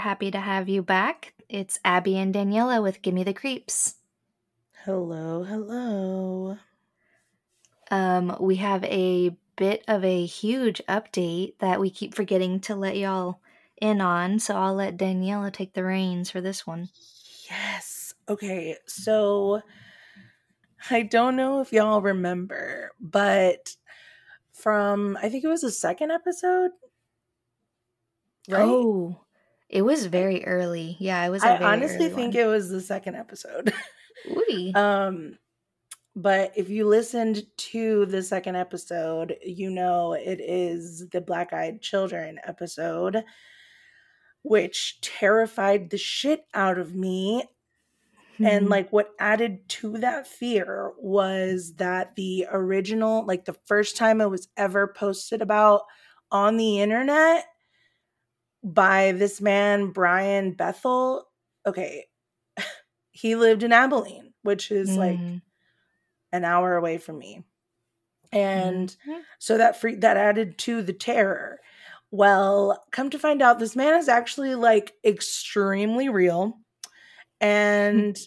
Hey guys, we're happy to have you back. It's Abby and Daniela with Gimme the Creeps. Hello, hello. Um, we have a bit of a huge update that we keep forgetting to let y'all in on, so I'll let Daniela take the reins for this one. Yes. Okay, so I don't know if y'all remember, but from I think it was the second episode. Right? Oh, it was very early. Yeah, it was. I honestly think one. it was the second episode. Ooh. um, but if you listened to the second episode, you know it is the Black Eyed Children episode, which terrified the shit out of me. Mm-hmm. And like what added to that fear was that the original, like the first time it was ever posted about on the internet by this man, Brian Bethel. Okay. he lived in Abilene, which is mm. like an hour away from me. And mm-hmm. so that free that added to the terror. Well, come to find out this man is actually like extremely real. And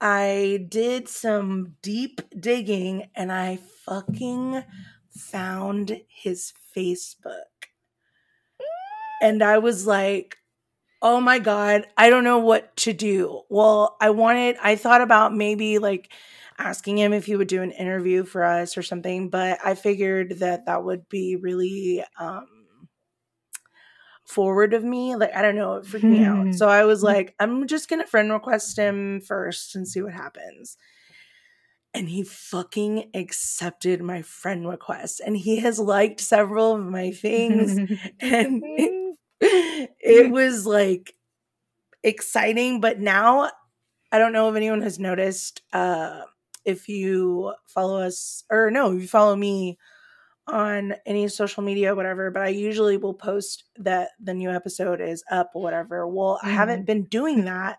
I did some deep digging and I fucking found his Facebook. And I was like, oh my God, I don't know what to do. Well, I wanted, I thought about maybe like asking him if he would do an interview for us or something, but I figured that that would be really um, forward of me. Like, I don't know, it freaked me out. So I was like, I'm just going to friend request him first and see what happens. And he fucking accepted my friend request. And he has liked several of my things. and it, it was like exciting. But now I don't know if anyone has noticed. Uh, if you follow us, or no, if you follow me on any social media, whatever, but I usually will post that the new episode is up or whatever. Well, mm. I haven't mm-hmm. been doing that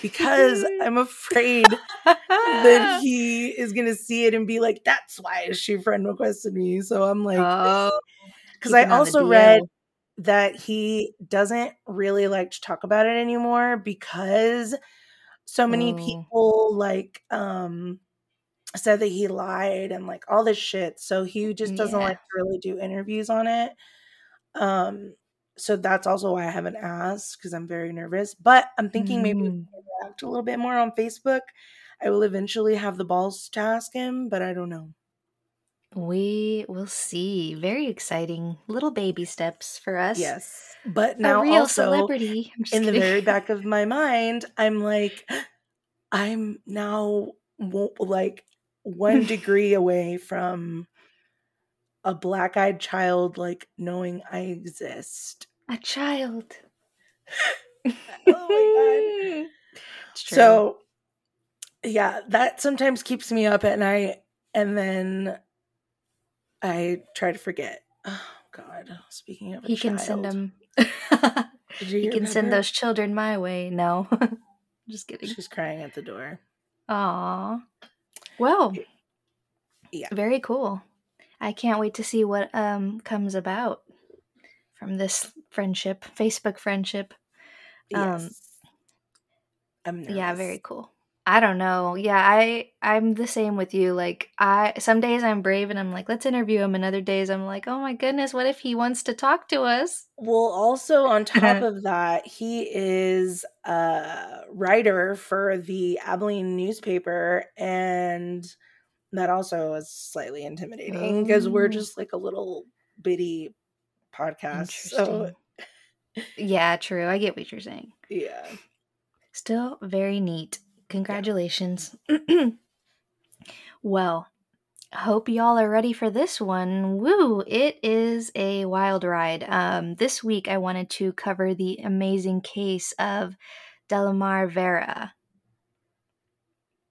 because I'm afraid that he is going to see it and be like, that's why she friend requested me. So I'm like, because oh, I also read that he doesn't really like to talk about it anymore because so many oh. people like um said that he lied and like all this shit. So he just doesn't yeah. like to really do interviews on it. Um, so that's also why I haven't asked because I'm very nervous. But I'm thinking mm. maybe interact a little bit more on Facebook. I will eventually have the balls to ask him, but I don't know. We will see. Very exciting little baby steps for us. Yes, but now a real also, celebrity. in kidding. the very back of my mind, I'm like, I'm now like one degree away from a black eyed child like knowing I exist. A child. oh my god. So yeah, that sometimes keeps me up at night and then I try to forget. Oh god, speaking of He can send them He can send those children my way. No. Just kidding. She's crying at the door. Aw. Well, yeah, very cool. I can't wait to see what um comes about from this friendship, Facebook friendship. Um, yes. yeah, very cool. I don't know. Yeah, I I'm the same with you. Like I some days I'm brave and I'm like, let's interview him, and other days I'm like, oh my goodness, what if he wants to talk to us? Well, also on top of that, he is a writer for the Abilene newspaper, and that also is slightly intimidating because we're oh. just like a little bitty podcast. So yeah, true. I get what you're saying. Yeah. Still very neat. Congratulations. well, hope y'all are ready for this one. Woo! It is a wild ride. Um, this week I wanted to cover the amazing case of Delimar Vera.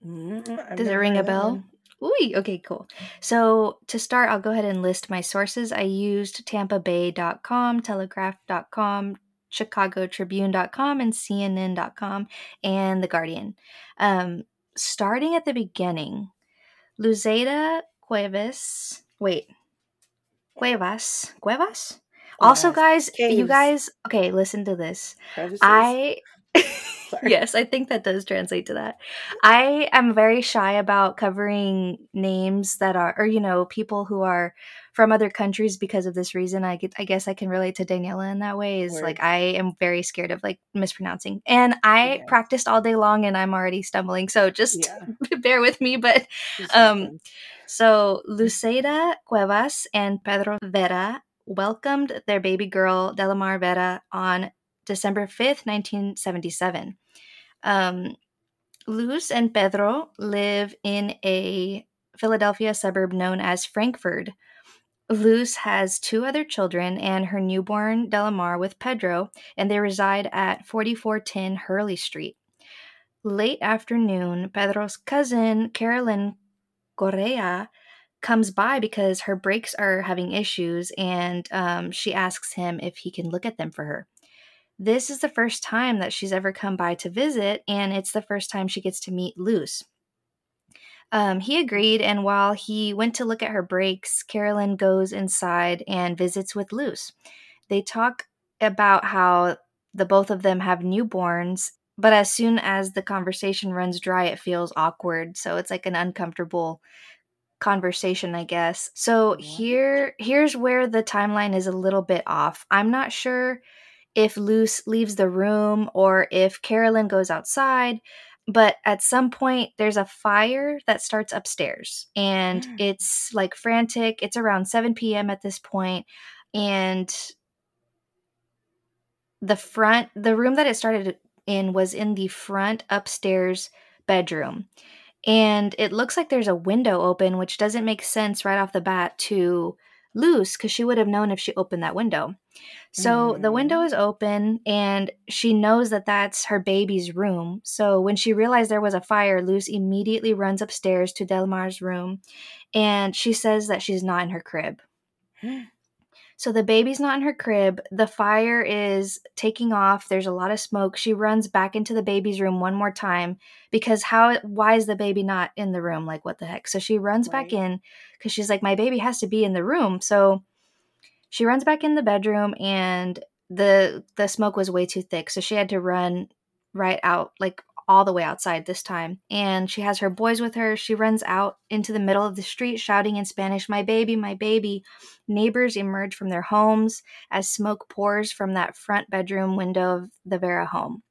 Mm, Does it ring a bell? Ooh, okay, cool. So to start, I'll go ahead and list my sources. I used TampaBay.com, Telegraph.com, ChicagoTribune.com, and CNN.com, and The Guardian. Um, starting at the beginning, Luzeda Cuevas. Wait, Cuevas. Cuevas? Also, guys, you guys, okay, listen to this. I Sorry. yes, I think that does translate to that. I am very shy about covering names that are, or you know, people who are from other countries because of this reason. I get, I guess I can relate to Daniela in that way. Is Word. like I am very scared of like mispronouncing, and I practiced all day long, and I'm already stumbling. So just Yeah. bear with me. But Um, so Luceda Cuevas and Pedro Vera welcomed their baby girl Delimar Vera on December 5th, 1977. Um, Luz and Pedro live in a Philadelphia suburb known as Frankford. Luz has two other children and her newborn Delimar with Pedro, and they reside at 4410 Hurley Street. Late afternoon, Pedro's cousin, Carolyn Correa, comes by because her brakes are having issues and um, she asks him if he can look at them for her. This is the first time that she's ever come by to visit, and it's the first time she gets to meet Luz. Um, he agreed, and while he went to look at her brakes, Carolyn goes inside and visits with Luz. They talk about how the both of them have newborns, but as soon as the conversation runs dry, it feels awkward. So it's like an uncomfortable conversation, I guess. So here here's where the timeline is a little bit off. I'm not sure if Luce leaves the room or if Carolyn goes outside, but at some point there's a fire that starts upstairs and Mm. it's like frantic. It's around 7 p.m. at this point and the front the room that it started in was in the front upstairs bedroom and it looks like there's a window open which doesn't make sense right off the bat to Luce because she would have known if she opened that window. So the window Mhm. is open and she knows that that's her baby's room. So when she realized there was a fire Luce immediately runs upstairs to delmar's room and she says that she's not in her crib so the baby's not in her crib. The fire is taking off. There's a lot of smoke. She runs back into the baby's room one more time because how why is the baby not in the room? Like what the heck? So she runs back in cuz she's like my baby has to be in the room. So she runs back in the bedroom and the the smoke was way too thick. So she had to run right out like all the way outside this time. And she has her boys with her. She runs out into the middle of the street shouting in Spanish, "My baby, my baby." Neighbors emerge from their homes as smoke pours from that front bedroom window of the Vera home.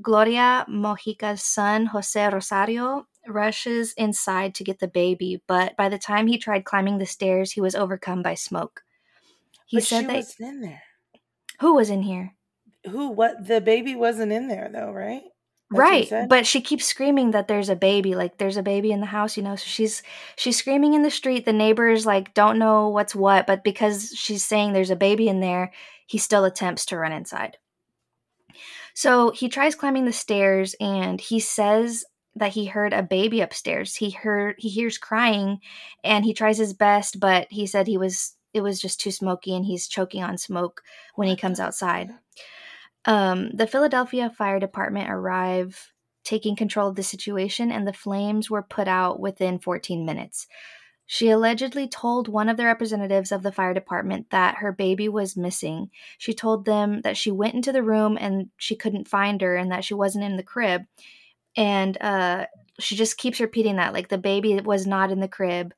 Gloria Mojica's son, Jose Rosario, rushes inside to get the baby, but by the time he tried climbing the stairs, he was overcome by smoke. He but said she that was in there. who was in here? Who? What? The baby wasn't in there though, right? That's right but she keeps screaming that there's a baby like there's a baby in the house you know so she's she's screaming in the street the neighbors like don't know what's what but because she's saying there's a baby in there he still attempts to run inside. So he tries climbing the stairs and he says that he heard a baby upstairs. He heard he hears crying and he tries his best but he said he was it was just too smoky and he's choking on smoke when he comes outside? Um, the Philadelphia Fire Department arrive, taking control of the situation, and the flames were put out within 14 minutes. She allegedly told one of the representatives of the fire department that her baby was missing. She told them that she went into the room and she couldn't find her and that she wasn't in the crib. And uh, she just keeps repeating that, like the baby was not in the crib.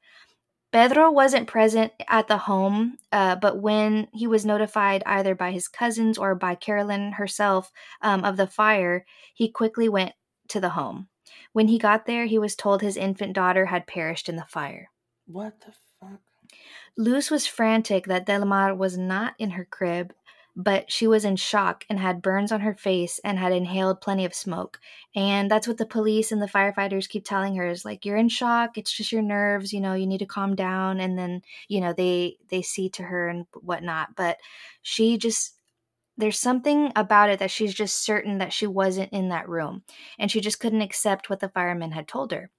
Pedro wasn't present at the home, uh, but when he was notified either by his cousins or by Carolyn herself um, of the fire, he quickly went to the home. When he got there, he was told his infant daughter had perished in the fire. What the fuck? Luz was frantic that Delimar was not in her crib, but she was in shock and had burns on her face and had inhaled plenty of smoke. And that's what the police and the firefighters keep telling her is like you're in shock, it's just your nerves, you know, you need to calm down and then, you know, they they see to her and whatnot. But she just there's something about it that she's just certain that she wasn't in that room and she just couldn't accept what the firemen had told her.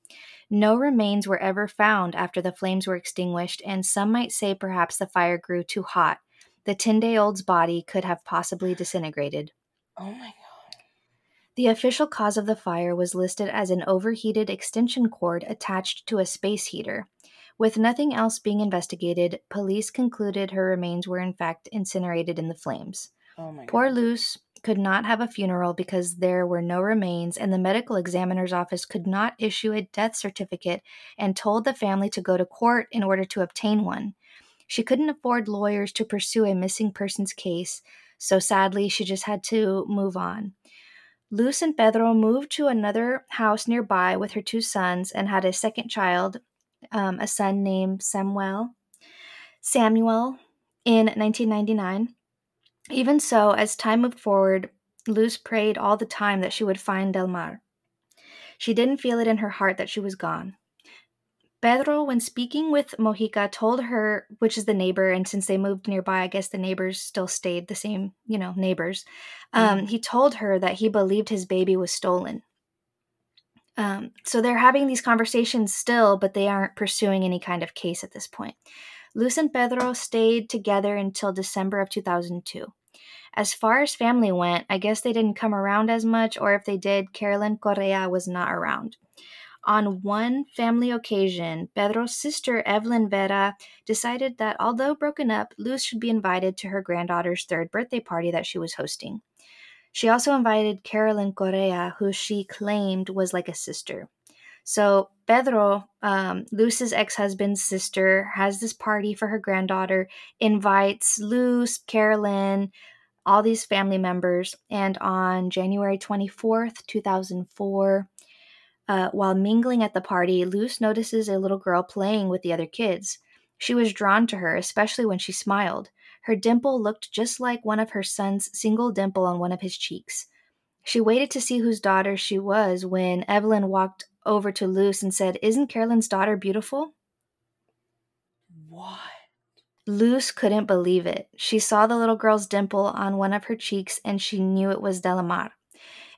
No remains were ever found after the flames were extinguished, and some might say perhaps the fire grew too hot. The 10 day old's body could have possibly disintegrated. Oh my god. The official cause of the fire was listed as an overheated extension cord attached to a space heater, With nothing else being investigated, police concluded her remains were in fact incinerated in the flames. Oh my Poor god. Luce could not have a funeral because there were no remains, and the medical examiner's office could not issue a death certificate and told the family to go to court in order to obtain one. She couldn't afford lawyers to pursue a missing persons case, so sadly, she just had to move on. Luz and Pedro moved to another house nearby with her two sons and had a second child, um, a son named Samuel. Samuel in 1999. Even so, as time moved forward, Luz prayed all the time that she would find Del Mar. She didn't feel it in her heart that she was gone. Pedro, when speaking with Mojica, told her, which is the neighbor, and since they moved nearby, I guess the neighbors still stayed the same, you know, neighbors. Um, he told her that he believed his baby was stolen. Um, so they're having these conversations still, but they aren't pursuing any kind of case at this point. Luz and Pedro stayed together until December of 2002. As far as family went, I guess they didn't come around as much, or if they did, Carolyn Correa was not around. On one family occasion, Pedro's sister Evelyn Vera decided that although broken up, Luz should be invited to her granddaughter's third birthday party that she was hosting. She also invited Carolyn Correa, who she claimed was like a sister. So Pedro, um, Luz's ex-husband's sister, has this party for her granddaughter, invites Luz, Carolyn, all these family members, and on January 24th, 2004, uh, while mingling at the party, Luce notices a little girl playing with the other kids. She was drawn to her, especially when she smiled. Her dimple looked just like one of her son's single dimple on one of his cheeks. She waited to see whose daughter she was when Evelyn walked over to Luce and said, Isn't Carolyn's daughter beautiful? What? Luce couldn't believe it. She saw the little girl's dimple on one of her cheeks and she knew it was Delimar.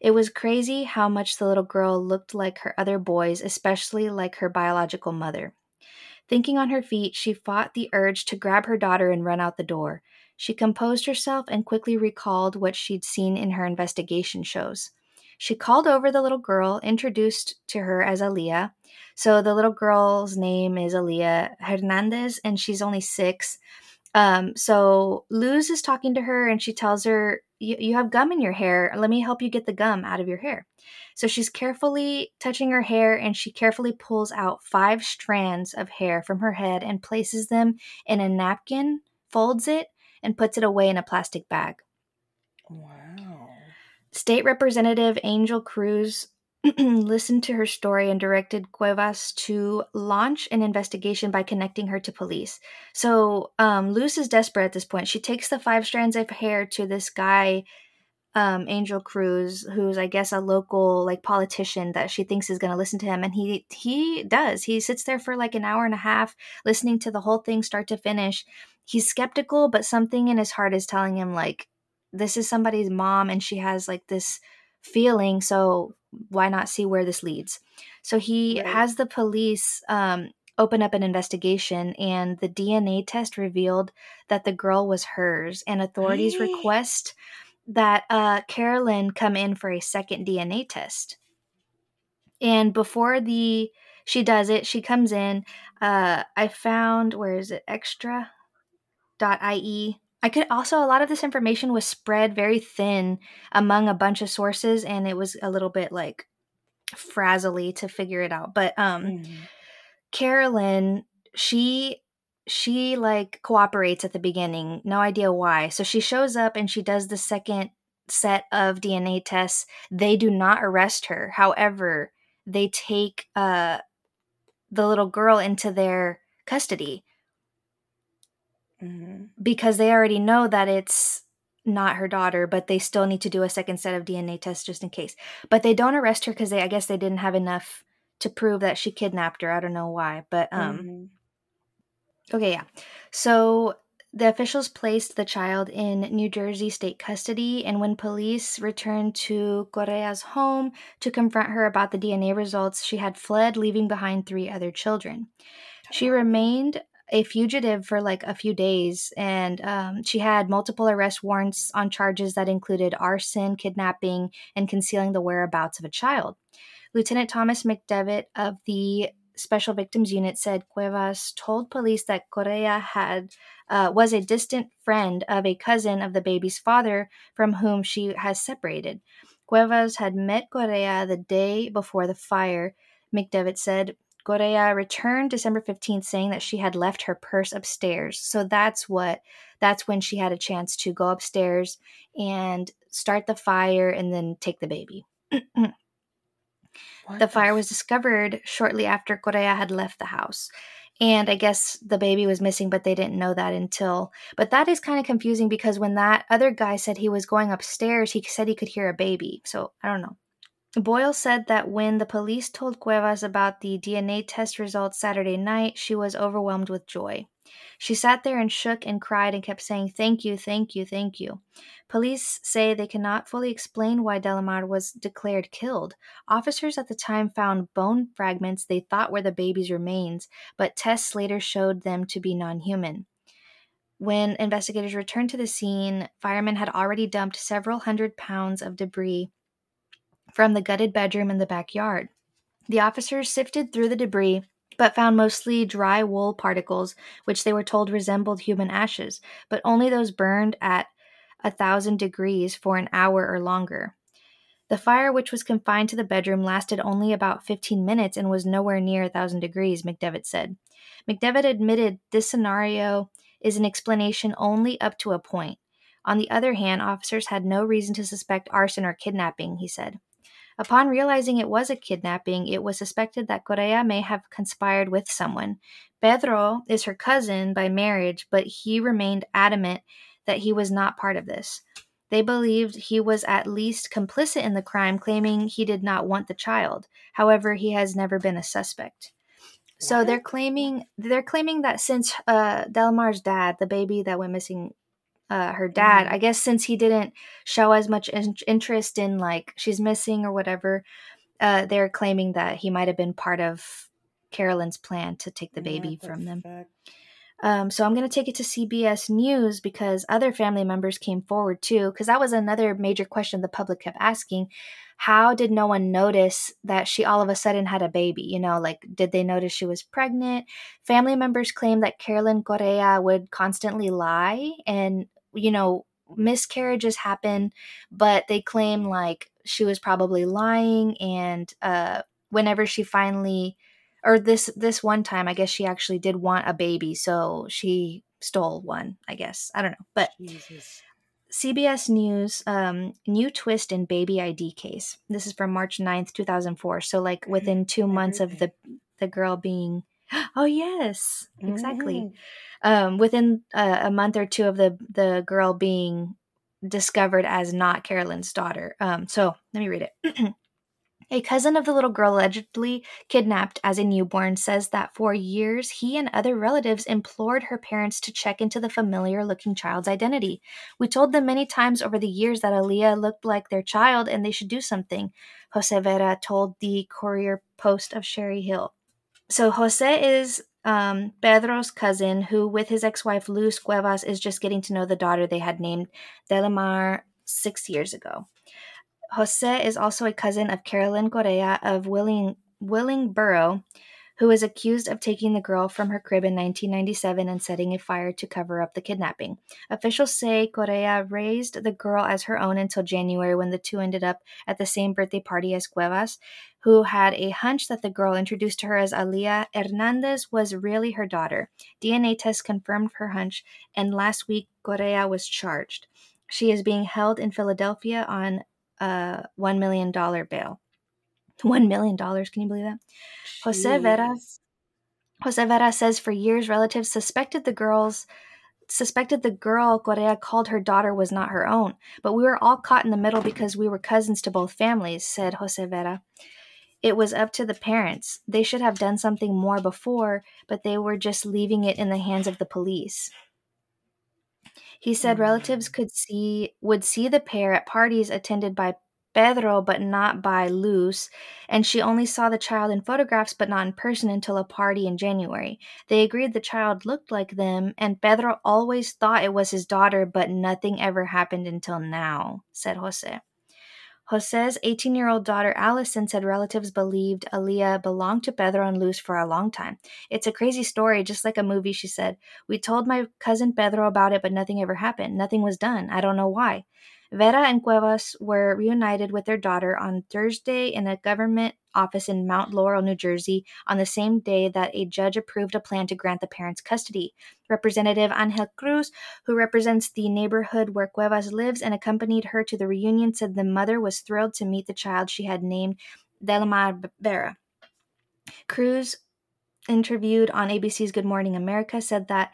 It was crazy how much the little girl looked like her other boys, especially like her biological mother. Thinking on her feet, she fought the urge to grab her daughter and run out the door. She composed herself and quickly recalled what she'd seen in her investigation shows. She called over the little girl, introduced to her as Aaliyah. So the little girl's name is Aaliyah Hernandez, and she's only six. Um, so Luz is talking to her, and she tells her, "You have gum in your hair. Let me help you get the gum out of your hair." So she's carefully touching her hair, and she carefully pulls out five strands of hair from her head and places them in a napkin, folds it, and puts it away in a plastic bag. Wow. State Representative Angel Cruz listened to her story and directed Cuevas to launch an investigation by connecting her to police. So um, Luz is desperate at this point. She takes the five strands of hair to this guy, um, Angel Cruz, who's I guess a local like politician that she thinks is going to listen to him, and he he does. He sits there for like an hour and a half listening to the whole thing start to finish. He's skeptical, but something in his heart is telling him like this is somebody's mom and she has like this feeling so why not see where this leads? So he Right. has the police um, open up an investigation and the dna test revealed that the girl was hers and authorities request that uh, carolyn come in for a second dna test. And before the she does it she comes in uh, i found where is it? Extra dot ie i could also a lot of this information was spread very thin among a bunch of sources and it was a little bit like frazzly to figure it out but um Mhm. carolyn she she like cooperates at the beginning no idea why so she shows up and she does the second set of dna tests they do not arrest her however they take uh the little girl into their custody Mhm. because they already know that it's not her daughter, but they still need to do a second set of DNA tests just in case. But they don't arrest her because they, I guess, they didn't have enough to prove that she kidnapped her. I don't know why, but um, Mhm. okay, yeah. So the officials placed the child in New Jersey state custody, and when police returned to Correa's home to confront her about the DNA results, she had fled, leaving behind three other children. She remained a fugitive for like a few days, and um, she had multiple arrest warrants on charges that included arson, kidnapping, and concealing the whereabouts of a child. Lieutenant Thomas McDevitt of the Special Victims Unit said Cuevas told police that Correa had uh, was a distant friend of a cousin of the baby's father from whom she has separated. Cuevas had met Correa the day before the fire, McDevitt said. Correa returned December 15th saying that she had left her purse upstairs. So that's what that's when she had a chance to go upstairs and start the fire and then take the baby. the fire was discovered shortly after Correa had left the house. And I guess the baby was missing, but they didn't know that until. But that is kind of confusing because when that other guy said he was going upstairs, he said he could hear a baby. So I don't know. Boyle said that when the police told Cuevas about the DNA test results Saturday night, she was overwhelmed with joy. She sat there and shook and cried and kept saying, Thank you, thank you, thank you. Police say they cannot fully explain why Delimar was declared killed. Officers at the time found bone fragments they thought were the baby's remains, but tests later showed them to be non human. When investigators returned to the scene, firemen had already dumped several hundred pounds of debris from the gutted bedroom in the backyard. The officers sifted through the debris but found mostly dry wool particles, which they were told resembled human ashes, but only those burned at a thousand degrees for an hour or longer. The fire, which was confined to the bedroom, lasted only about 15 minutes and was nowhere near a thousand degrees, McDevitt said. McDevitt admitted this scenario is an explanation only up to a point. On the other hand, officers had no reason to suspect arson or kidnapping, he said. Upon realizing it was a kidnapping, it was suspected that Correa may have conspired with someone. Pedro is her cousin by marriage, but he remained adamant that he was not part of this. They believed he was at least complicit in the crime, claiming he did not want the child. However, he has never been a suspect. So they're claiming they're claiming that since uh, Delimar's dad, the baby that went missing uh, her dad. Mm-hmm. I guess since he didn't show as much in- interest in like she's missing or whatever, uh, they're claiming that he might have been part of Carolyn's plan to take the baby yeah, from them. Um, so I'm going to take it to CBS News because other family members came forward too, because that was another major question the public kept asking. How did no one notice that she all of a sudden had a baby? You know, like, did they notice she was pregnant? Family members claim that Carolyn Correa would constantly lie and you know, miscarriages happen, but they claim like she was probably lying and uh whenever she finally or this this one time I guess she actually did want a baby, so she stole one, I guess. I don't know. But Jesus. CBS News, um, new twist in baby ID case. This is from March 9th, 2004. So, like, within two months of the the girl being Oh yes, exactly. Mm-hmm. Um, within a, a, month or two of the the girl being discovered as not Carolyn's daughter. Um, so let me read it. A cousin of the little girl allegedly kidnapped as a newborn says that for years he and other relatives implored her parents to check into the familiar looking child's identity. We told them many times over the years that Aaliyah looked like their child and they should do something, Jose Vera told the Courier Post of Cherry Hill. So Jose is um, Pedro's cousin, who, with his ex wife Luz Cuevas, is just getting to know the daughter they had named Delimar six years ago. Jose is also a cousin of Carolyn Correa of Willing, Willingboro, who is accused of taking the girl from her crib in 1997 and setting a fire to cover up the kidnapping. Officials say Correa raised the girl as her own until January when the two ended up at the same birthday party as Cuevas, who had a hunch that the girl introduced to her as Aaliyah Hernandez was really her daughter. DNA tests confirmed her hunch, and last week Correa was charged. She is being held in Philadelphia on a $1 million bail. $1 million, can you believe that? Jeez. Jose Vera Jose Vera says for years relatives suspected the girls suspected the girl Correa called her daughter was not her own, but we were all caught in the middle because we were cousins to both families, said Jose Vera. It was up to the parents. They should have done something more before, but they were just leaving it in the hands of the police. He said hmm. relatives could see would see the pair at parties attended by Pedro but not by Luz, and she only saw the child in photographs but not in person until a party in January. They agreed the child looked like them, and Pedro always thought it was his daughter, but nothing ever happened until now, said Jose. Jose's 18 year old daughter Allison said relatives believed Aaliyah belonged to Pedro and Luz for a long time. It's a crazy story, just like a movie, she said. We told my cousin Pedro about it, but nothing ever happened. Nothing was done. I don't know why. Vera and Cuevas were reunited with their daughter on Thursday in a government office in Mount Laurel, New Jersey, on the same day that a judge approved a plan to grant the parents custody. Representative Angel Cruz, who represents the neighborhood where Cuevas lives and accompanied her to the reunion, said the mother was thrilled to meet the child she had named Delimar Vera. Cruz, interviewed on ABC's Good Morning America, said that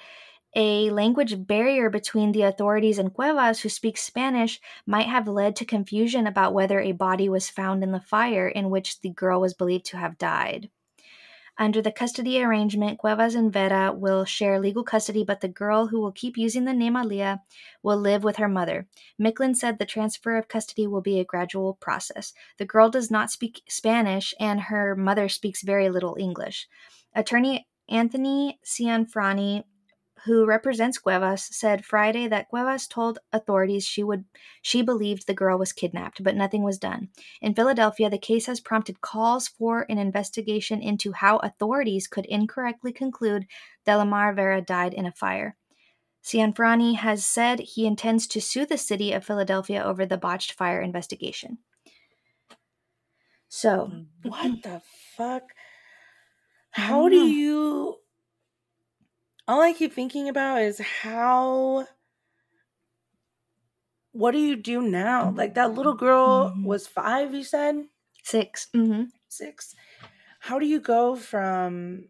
a language barrier between the authorities and Cuevas, who speak Spanish, might have led to confusion about whether a body was found in the fire in which the girl was believed to have died. Under the custody arrangement, Cuevas and Vera will share legal custody, but the girl who will keep using the name Aaliyah will live with her mother. Micklin said the transfer of custody will be a gradual process. The girl does not speak Spanish, and her mother speaks very little English. Attorney Anthony Cianfrani who represents Cuevas, said Friday that Cuevas told authorities she would she believed the girl was kidnapped, but nothing was done. In Philadelphia, the case has prompted calls for an investigation into how authorities could incorrectly conclude Delimar Vera died in a fire. Cianfrani has said he intends to sue the city of Philadelphia over the botched fire investigation. So, what the fuck? How do you all I keep thinking about is how what do you do now? Like that little girl mm-hmm. was five, you said? 6 mm-hmm. Six. How do you go from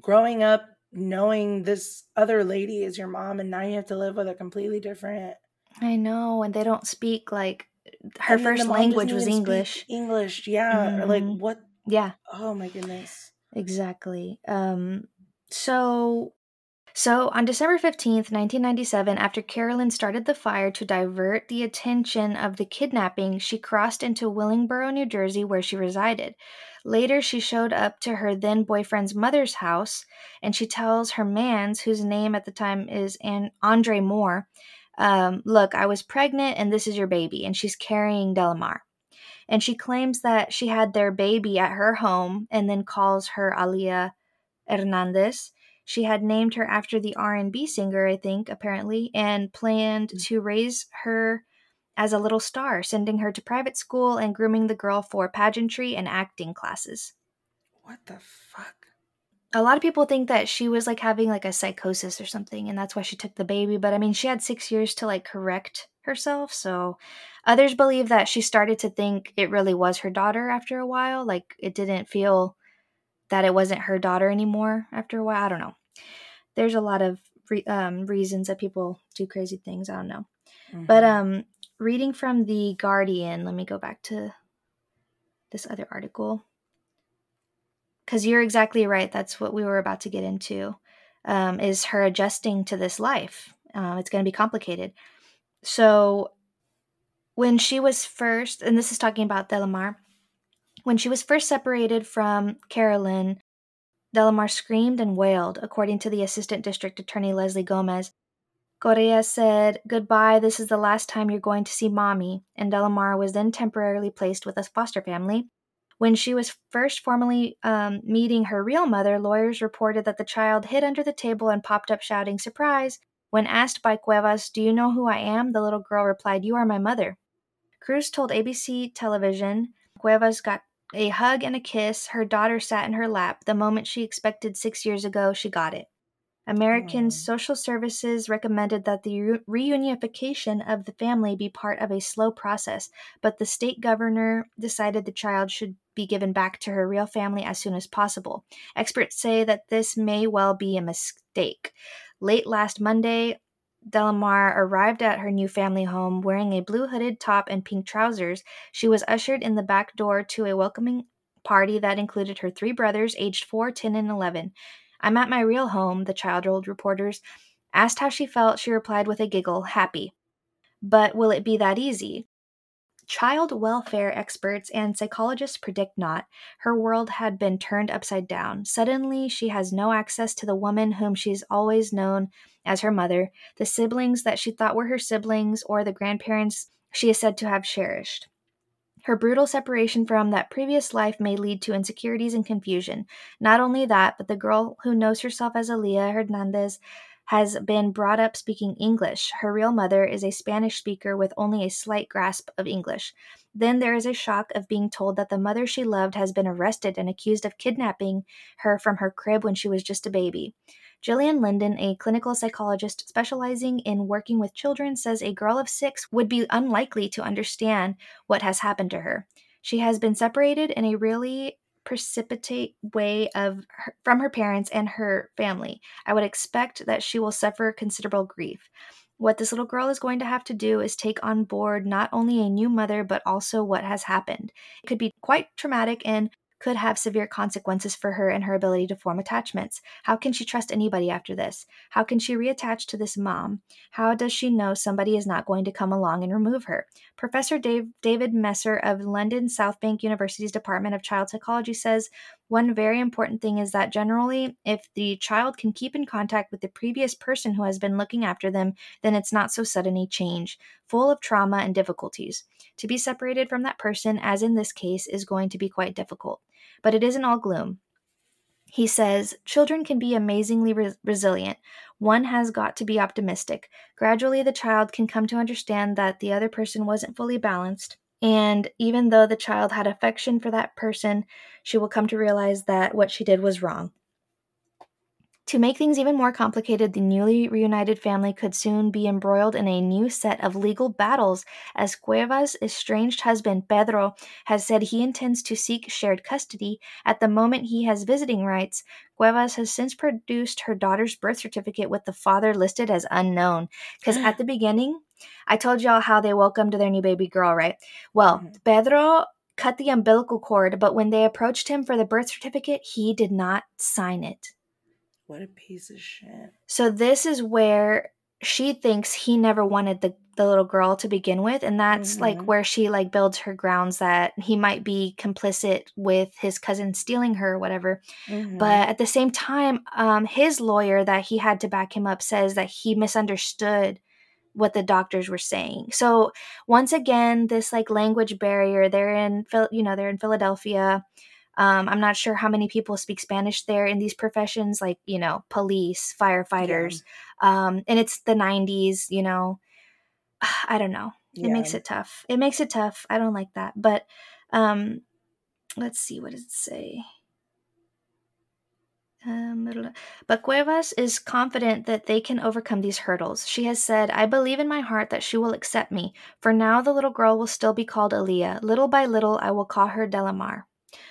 growing up knowing this other lady is your mom and now you have to live with a completely different I know, and they don't speak like her first language was English. English, yeah. Mm-hmm. Or like what Yeah. Oh my goodness. Exactly. Um so, so on December 15th, 1997, after Carolyn started the fire to divert the attention of the kidnapping, she crossed into Willingboro, New Jersey, where she resided. Later, she showed up to her then boyfriend's mother's house, and she tells her man's, whose name at the time is An- Andre Moore, um, Look, I was pregnant, and this is your baby, and she's carrying Delimar. And she claims that she had their baby at her home and then calls her Aaliyah Hernandez. She had named her after the R&B singer, I think, apparently, and planned mm. to raise her as a little star, sending her to private school and grooming the girl for pageantry and acting classes. What the fuck? A lot of people think that she was like having like a psychosis or something and that's why she took the baby, but I mean, she had 6 years to like correct herself, so others believe that she started to think it really was her daughter after a while, like it didn't feel that it wasn't her daughter anymore after a while. I don't know. There's a lot of re- um, reasons that people do crazy things. I don't know. Mm-hmm. But um, reading from the Guardian, let me go back to this other article because you're exactly right. That's what we were about to get into. Um, is her adjusting to this life? Uh, it's going to be complicated. So, when she was first, and this is talking about Delimar, when she was first separated from Carolyn, Delimar screamed and wailed, according to the Assistant District Attorney Leslie Gomez. Correa said, Goodbye, this is the last time you're going to see mommy, and Delimar was then temporarily placed with a foster family. When she was first formally um, meeting her real mother, lawyers reported that the child hid under the table and popped up shouting, Surprise! When asked by Cuevas, Do you know who I am? the little girl replied, You are my mother. Cruz told ABC television Cuevas got a hug and a kiss, her daughter sat in her lap. The moment she expected six years ago, she got it. American Social Services recommended that the re- reunification of the family be part of a slow process, but the state governor decided the child should be given back to her real family as soon as possible. Experts say that this may well be a mistake. Late last Monday, Delimar arrived at her new family home wearing a blue hooded top and pink trousers. She was ushered in the back door to a welcoming party that included her three brothers, aged 4, 10, and 11. I'm at my real home, the child told reporters. Asked how she felt, she replied with a giggle, happy. But will it be that easy? Child welfare experts and psychologists predict not. Her world had been turned upside down. Suddenly, she has no access to the woman whom she's always known as her mother, the siblings that she thought were her siblings, or the grandparents she is said to have cherished. Her brutal separation from that previous life may lead to insecurities and confusion. Not only that, but the girl who knows herself as Aaliyah Hernandez has been brought up speaking English. Her real mother is a Spanish speaker with only a slight grasp of English. Then there is a shock of being told that the mother she loved has been arrested and accused of kidnapping her from her crib when she was just a baby. Jillian Linden, a clinical psychologist specializing in working with children, says a girl of six would be unlikely to understand what has happened to her. She has been separated in a really precipitate way of her, from her parents and her family. I would expect that she will suffer considerable grief. What this little girl is going to have to do is take on board not only a new mother, but also what has happened. It could be quite traumatic and could have severe consequences for her and her ability to form attachments. How can she trust anybody after this? How can she reattach to this mom? How does she know somebody is not going to come along and remove her? Professor Dave, David Messer of London South Bank University's Department of Child Psychology says one very important thing is that generally, if the child can keep in contact with the previous person who has been looking after them, then it's not so sudden a change, full of trauma and difficulties. To be separated from that person, as in this case, is going to be quite difficult. But it isn't all gloom. He says, Children can be amazingly re- resilient. One has got to be optimistic. Gradually, the child can come to understand that the other person wasn't fully balanced and even though the child had affection for that person, she will come to realize that what she did was wrong. To make things even more complicated, the newly reunited family could soon be embroiled in a new set of legal battles, as Cuevas' estranged husband, Pedro, has said he intends to seek shared custody. At the moment he has visiting rights, Cuevas has since produced her daughter's birth certificate with the father listed as unknown. Because at the beginning, I told y'all how they welcomed their new baby girl, right? Well, mm-hmm. Pedro cut the umbilical cord, but when they approached him for the birth certificate, he did not sign it. What a piece of shit. So this is where she thinks he never wanted the, the little girl to begin with and that's mm-hmm. like where she like builds her grounds that he might be complicit with his cousin stealing her or whatever mm-hmm. but at the same time um, his lawyer that he had to back him up says that he misunderstood what the doctors were saying so once again this like language barrier they're in you know they're in philadelphia um, I'm not sure how many people speak Spanish there in these professions, like, you know, police, firefighters. Yeah. Um, and it's the 90s, you know. I don't know. It yeah. makes it tough. It makes it tough. I don't like that. But um, let's see, what does it say? Um, but Cuevas is confident that they can overcome these hurdles. She has said, I believe in my heart that she will accept me. For now, the little girl will still be called Aaliyah. Little by little, I will call her Delimar.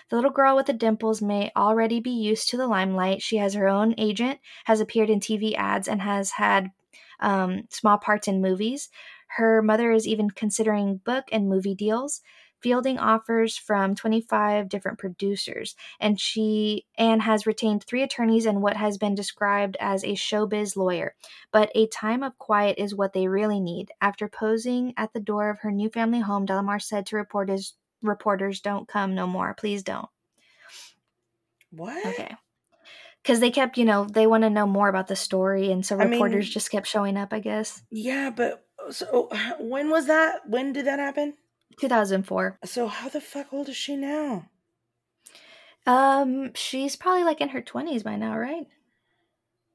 The little girl with the dimples may already be used to the limelight. She has her own agent, has appeared in TV ads, and has had um, small parts in movies. Her mother is even considering book and movie deals, fielding offers from 25 different producers, and she and has retained three attorneys and what has been described as a showbiz lawyer. But a time of quiet is what they really need. After posing at the door of her new family home, Delimar said to reporters reporters don't come no more. Please don't. What? Okay. Because they kept, you know, they want to know more about the story, and so reporters I mean, just kept showing up. I guess. Yeah, but so when was that? When did that happen? 2004. So how the fuck old is she now? Um, she's probably like in her 20s by now, right?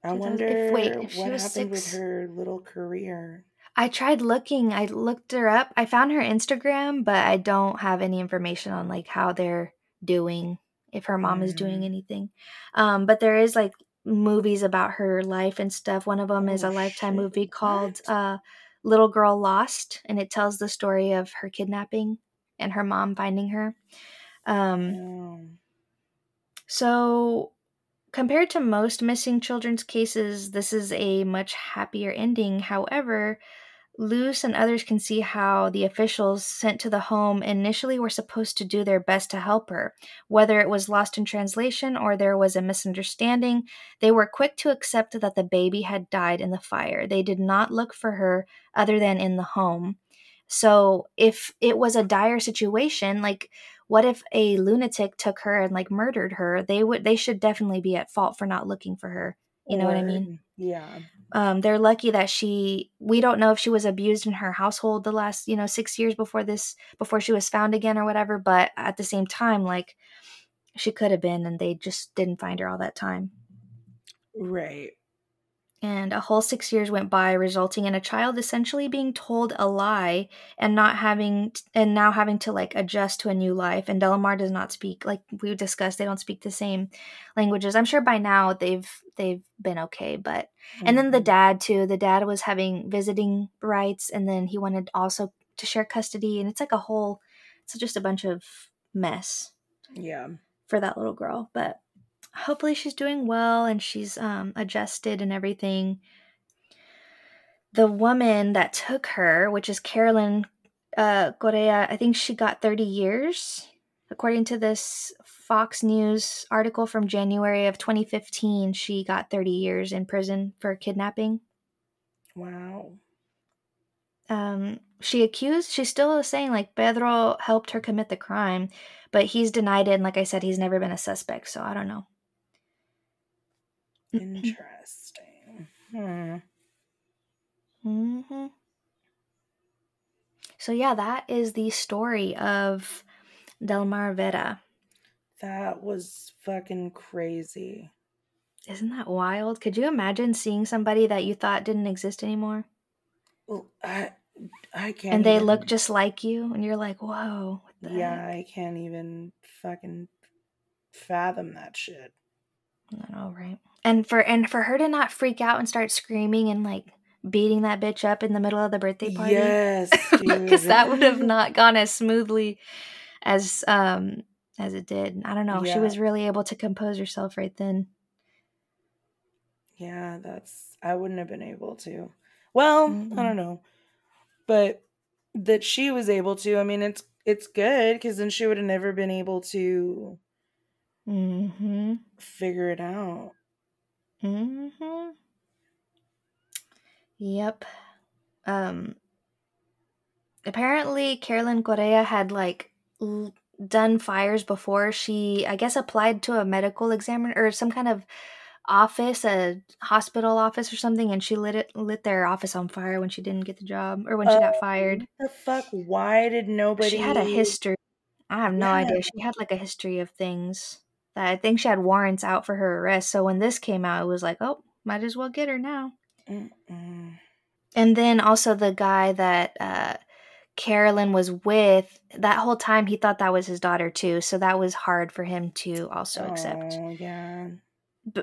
I wonder if, wait, if what happened six... with her little career. I tried looking. I looked her up. I found her Instagram, but I don't have any information on like how they're doing, if her mom mm. is doing mm. anything. Um, but there is like movies about her life and stuff. One of them oh, is a lifetime shit. movie called uh, Little Girl Lost, and it tells the story of her kidnapping and her mom finding her. Um, oh. So compared to most missing children's cases, this is a much happier ending. However, Luz and others can see how the officials sent to the home initially were supposed to do their best to help her. Whether it was lost in translation or there was a misunderstanding, they were quick to accept that the baby had died in the fire. They did not look for her other than in the home. So, if it was a dire situation, like what if a lunatic took her and like murdered her? They would they should definitely be at fault for not looking for her You know what I mean? Yeah. Um, they're lucky that she. We don't know if she was abused in her household the last, you know, six years before this, before she was found again or whatever. But at the same time, like, she could have been, and they just didn't find her all that time. Right and a whole six years went by resulting in a child essentially being told a lie and not having and now having to like adjust to a new life and Delimar does not speak like we discussed they don't speak the same languages i'm sure by now they've they've been okay but mm-hmm. and then the mm-hmm. dad too the dad was having visiting rights and then he wanted also to share custody and it's like a whole it's just a bunch of mess yeah for that little girl but hopefully she's doing well and she's um, adjusted and everything. The woman that took her, which is Carolyn uh, Correa, I think she got 30 years. According to this Fox News article from January of 2015, she got 30 years in prison for kidnapping. Wow. Um, she accused, she's still saying like Pedro helped her commit the crime, but he's denied it. And like I said, he's never been a suspect. So I don't know. Interesting. Hmm. Mm-hmm. So yeah, that is the story of Delimar Vera. That was fucking crazy. Isn't that wild? Could you imagine seeing somebody that you thought didn't exist anymore? Well, I I can't. And they even... look just like you, and you're like, "Whoa!" Yeah, heck? I can't even fucking fathom that shit. I know, right? And for and for her to not freak out and start screaming and like beating that bitch up in the middle of the birthday party. Yes, because that would have not gone as smoothly as um as it did. I don't know. Yeah. She was really able to compose herself right then. Yeah, that's I wouldn't have been able to. Well, mm-hmm. I don't know. But that she was able to, I mean it's it's good because then she would have never been able to mm-hmm. figure it out. Mm-hmm. Yep. Um apparently Carolyn Correa had like l- done fires before she I guess applied to a medical examiner or some kind of office, a hospital office or something, and she lit it lit their office on fire when she didn't get the job or when she got fired. the fuck? Why did nobody She had a history. I have no yeah. idea. She had like a history of things that I think she had warrants out for her arrest. So when this came out, it was like, oh, might as well get her now. Mm-mm. And then also the guy that uh, Carolyn was with, that whole time he thought that was his daughter too. So that was hard for him to also accept. Oh, yeah.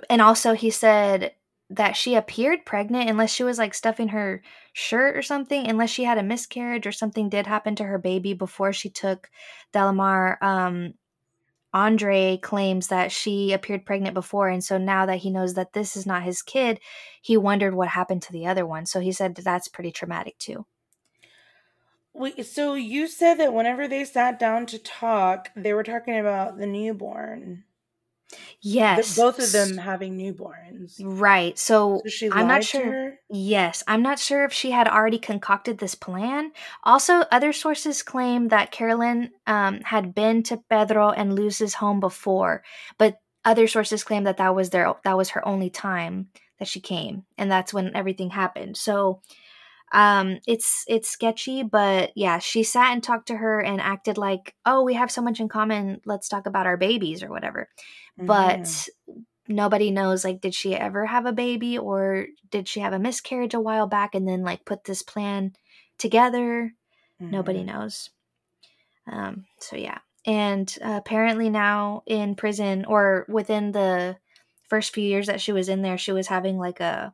And also he said that she appeared pregnant unless she was like stuffing her shirt or something, unless she had a miscarriage or something did happen to her baby before she took Delimar um, Andre claims that she appeared pregnant before, and so now that he knows that this is not his kid, he wondered what happened to the other one. So he said that's pretty traumatic too. Wait, so you said that whenever they sat down to talk, they were talking about the newborn. Yes. The, both of them having newborns. Right. So, so I'm not sure. Yes. I'm not sure if she had already concocted this plan. Also, other sources claim that Carolyn um, had been to Pedro and Luz's home before, but other sources claim that that was their that was her only time that she came and that's when everything happened. So, um it's it's sketchy but yeah she sat and talked to her and acted like oh we have so much in common let's talk about our babies or whatever mm-hmm. but nobody knows like did she ever have a baby or did she have a miscarriage a while back and then like put this plan together mm-hmm. nobody knows um so yeah and uh, apparently now in prison or within the first few years that she was in there she was having like a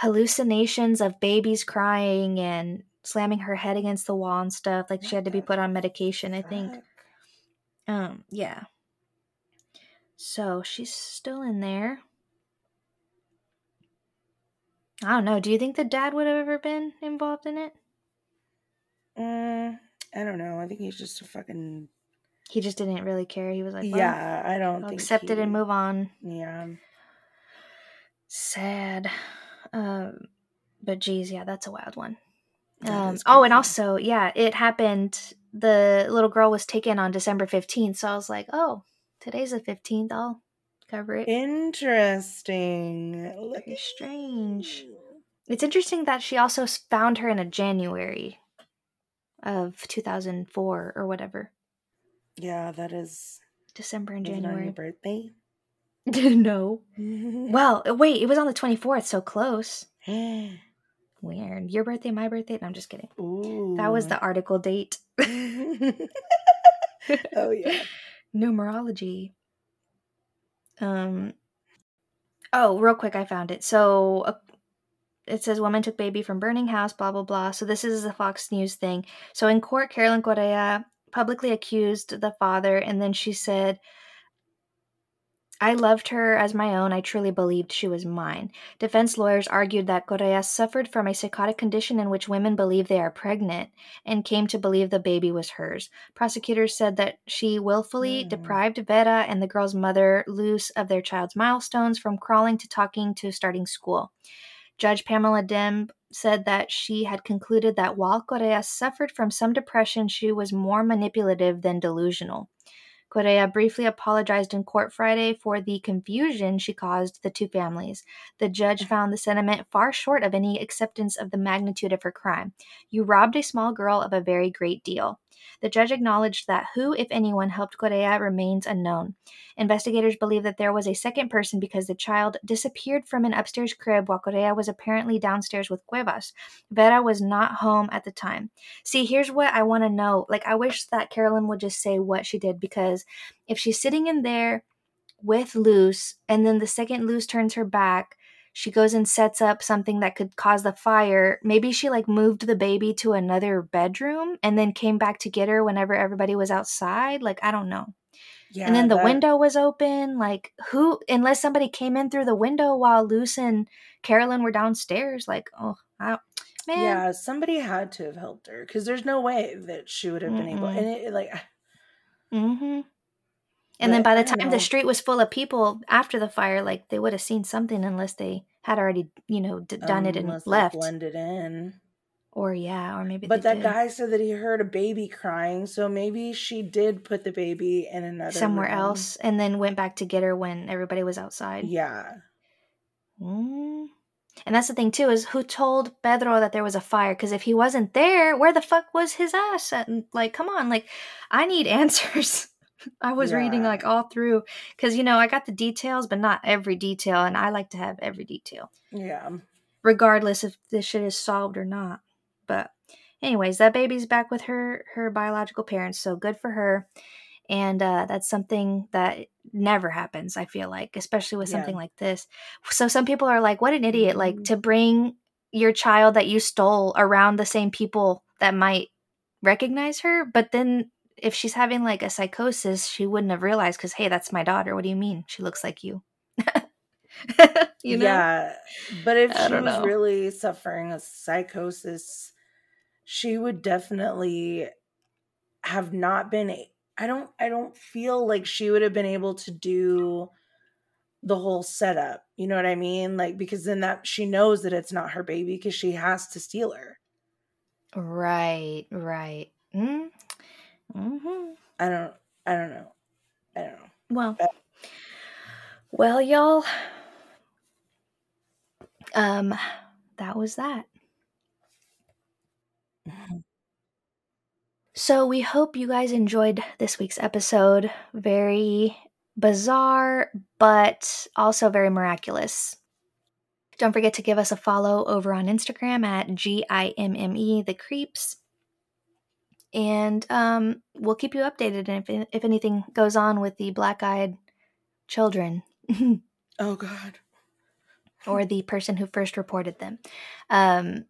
hallucinations of babies crying and slamming her head against the wall and stuff. Like she had to be put on medication, I think. Um, yeah. So she's still in there. I don't know. Do you think the dad would have ever been involved in it? Mm, I don't know. I think he's just a fucking. He just didn't really care. He was like, well, "Yeah, I don't accept he... it and move on." Yeah. Sad. Um, but geez, yeah, that's a wild one. Um, oh, and also, yeah, it happened. The little girl was taken on December 15th. So I was like, oh, today's the 15th. I'll cover it. Interesting. Very strange. It's interesting that she also found her in a January of 2004 or whatever. Yeah, that is. December and January. your birthday. no. Well, uh, wait, it was on the 24th, so close. Weird. Your birthday, my birthday? No, I'm just kidding. Ooh. That was the article date. oh yeah. Numerology. Um. Oh, real quick, I found it. So uh, it says woman took baby from burning house. Blah blah blah. So this is the Fox News thing. So in court, Carolyn Correa publicly accused the father, and then she said. I loved her as my own. I truly believed she was mine. Defense lawyers argued that Correa suffered from a psychotic condition in which women believe they are pregnant and came to believe the baby was hers. Prosecutors said that she willfully Hmm. deprived Vera and the girl's mother, Luz, of their child's milestones from crawling to talking to starting school. Judge Pamela Demb said that she had concluded that while Correa suffered from some depression, she was more manipulative than delusional. Correa briefly apologized in court Friday for the confusion she caused the two families. The judge found the sentiment far short of any acceptance of the magnitude of her crime. You robbed a small girl of a very great deal. The judge acknowledged that who, if anyone, helped Correa remains unknown. Investigators believe that there was a second person because the child disappeared from an upstairs crib while Correa was apparently downstairs with Cuevas. Vera was not home at the time. See, here's what I want to know. Like, I wish that Carolyn would just say what she did because if she's sitting in there with Luz and then the second Luz turns her back, she goes and sets up something that could cause the fire. Maybe she like moved the baby to another bedroom and then came back to get her whenever everybody was outside. Like, I don't know. Yeah. and then the that- window was open. Like, who, unless somebody came in through the window while Luz and Carolyn were downstairs, like, oh, I don't, man. Yeah, somebody had to have helped her because there's no way that she would have been able. And it, like, Mm-hmm. And then by the time know. the street was full of people after the fire, like they would have seen something unless they had already, you know, d- done it and left. blended in. Or yeah, or maybe. But that did. guy said that he heard a baby crying, so maybe she did put the baby in another somewhere room. else, and then went back to get her when everybody was outside. Yeah, Mm. And that's the thing too is who told Pedro that there was a fire? Because if he wasn't there, where the fuck was his ass? And like, come on, like, I need answers. I was reading like all through because you know I got the details, but not every detail, and I like to have every detail, yeah. regardless if this shit is solved or not. But, anyways, that baby's back with her her biological parents, so good for her. And uh, that's something that never happens. I feel like, especially with Yeah. something like this. So some people are like, "What an idiot!" Like Mhm. to bring your child that you stole around the same people that might recognize her, but then if she's having like a psychosis, she wouldn't have realized because hey, that's my daughter. What do you mean? She looks like you. you know? Yeah, but if I she was know. really suffering a psychosis, she would definitely have not been. I don't. I don't feel like she would have been able to do the whole setup. You know what I mean? Like because then that she knows that it's not her baby because she has to steal her. Right. Right. Mm. Hmm I don't. I don't know. I don't know. Well, Uh, well, y'all. Um, that was that. So we hope you guys enjoyed this week's episode. Very bizarre, but also very miraculous. Don't forget to give us a follow over on Instagram at G I M M E the creeps. And um, we'll keep you updated if if anything goes on with the black-eyed children Oh God. or the person who first reported them. Um,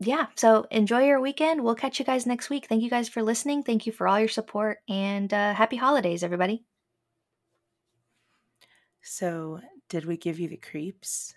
yeah, so enjoy your weekend. We'll catch you guys next week. Thank you guys for listening. Thank you for all your support and uh, happy holidays, everybody. So, did we give you the creeps?